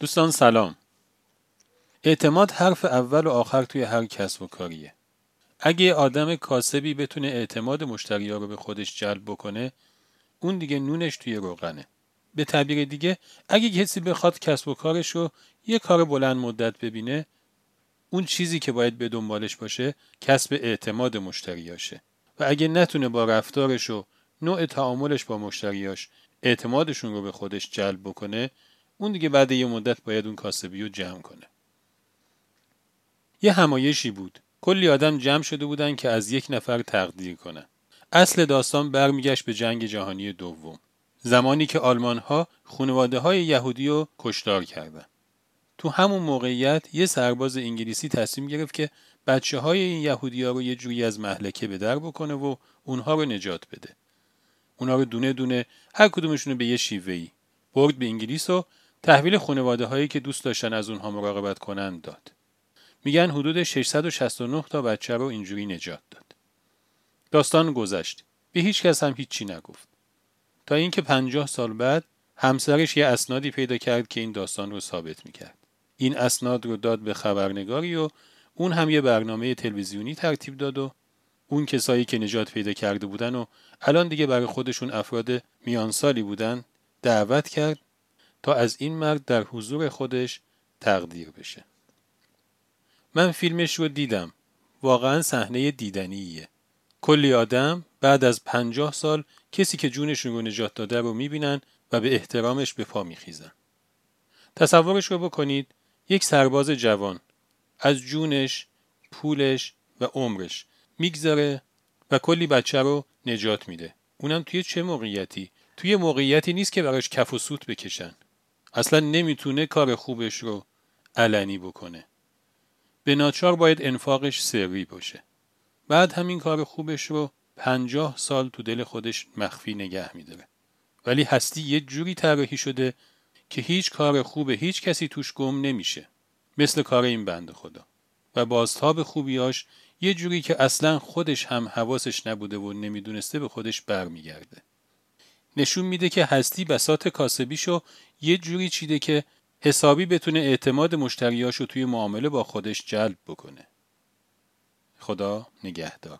دوستان سلام. اعتماد حرف اول و آخر توی هر کسب و کاریه. اگه آدم کاسبی بتونه اعتماد مشتری ها رو به خودش جلب بکنه اون دیگه نونش توی روغنه. به تعبیر دیگه اگه کسی بخواد کسب و کارش رو یه کار بلند مدت ببینه اون چیزی که باید به دنبالش باشه کسب اعتماد مشتریاشه و اگه نتونه با رفتارش و نوع تعاملش با مشتریاش اعتمادشون رو به خودش جلب بکنه اون دیگه بعد یه مدت باید اون کاسبی رو جمع کنه. یه همایشی بود. کلی آدم جمع شده بودن که از یک نفر تقدیر کنن. اصل داستان برمیگشت به جنگ جهانی دوم. زمانی که آلمان ها خانواده های یهودی رو کشتار کردن. تو همون موقعیت یه سرباز انگلیسی تصمیم گرفت که بچه های این یهودی ها رو یه جوری از محلکه به در بکنه و اونها رو نجات بده. اونها رو دونه دونه هر کدومشون به یه شیوهی برد به انگلیس و تحویل خانواده هایی که دوست داشتن از اونها مراقبت کنند داد. میگن حدود 669 تا بچه رو اینجوری نجات داد. داستان گذشت. به هیچ کس هم هیچی نگفت. تا اینکه 50 سال بعد همسرش یه اسنادی پیدا کرد که این داستان رو ثابت می‌کرد. این اسناد رو داد به خبرنگاری و اون هم یه برنامه تلویزیونی ترتیب داد و اون کسایی که نجات پیدا کرده بودن و الان دیگه برای خودشون افراد میانسالی بودن دعوت کرد تا از این مرد در حضور خودش تقدیر بشه. من فیلمش رو دیدم. واقعا صحنه دیدنیه. کلی آدم بعد از پنجاه سال کسی که جونشون رو نجات داده رو می‌بینن و به احترامش به پا میخیزن. تصورش رو بکنید یک سرباز جوان از جونش، پولش و عمرش میگذره و کلی بچه رو نجات میده. اونم توی چه موقعیتی؟ توی موقعیتی نیست که براش کف و سوت بکشن. اصلا نمی‌تونه کار خوبش رو علنی بکنه. به ناچار باید انفاقش سری باشه. بعد همین کار خوبش رو پنجاه سال تو دل خودش مخفی نگه میداره. ولی هستی یه جوری طراحی شده که هیچ کار خوب هیچ کسی توش گم نمیشه. مثل کار این بند خدا. و بازتاب خوبیاش یه جوری که اصلا خودش هم حواسش نبوده و نمی‌دونسته به خودش برمیگرده. نشون میده که هستی بسات کاسبیشو یه جوری چیده که حسابی بتونه اعتماد مشتریاشو توی معامله با خودش جلب بکنه. خدا نگهدار.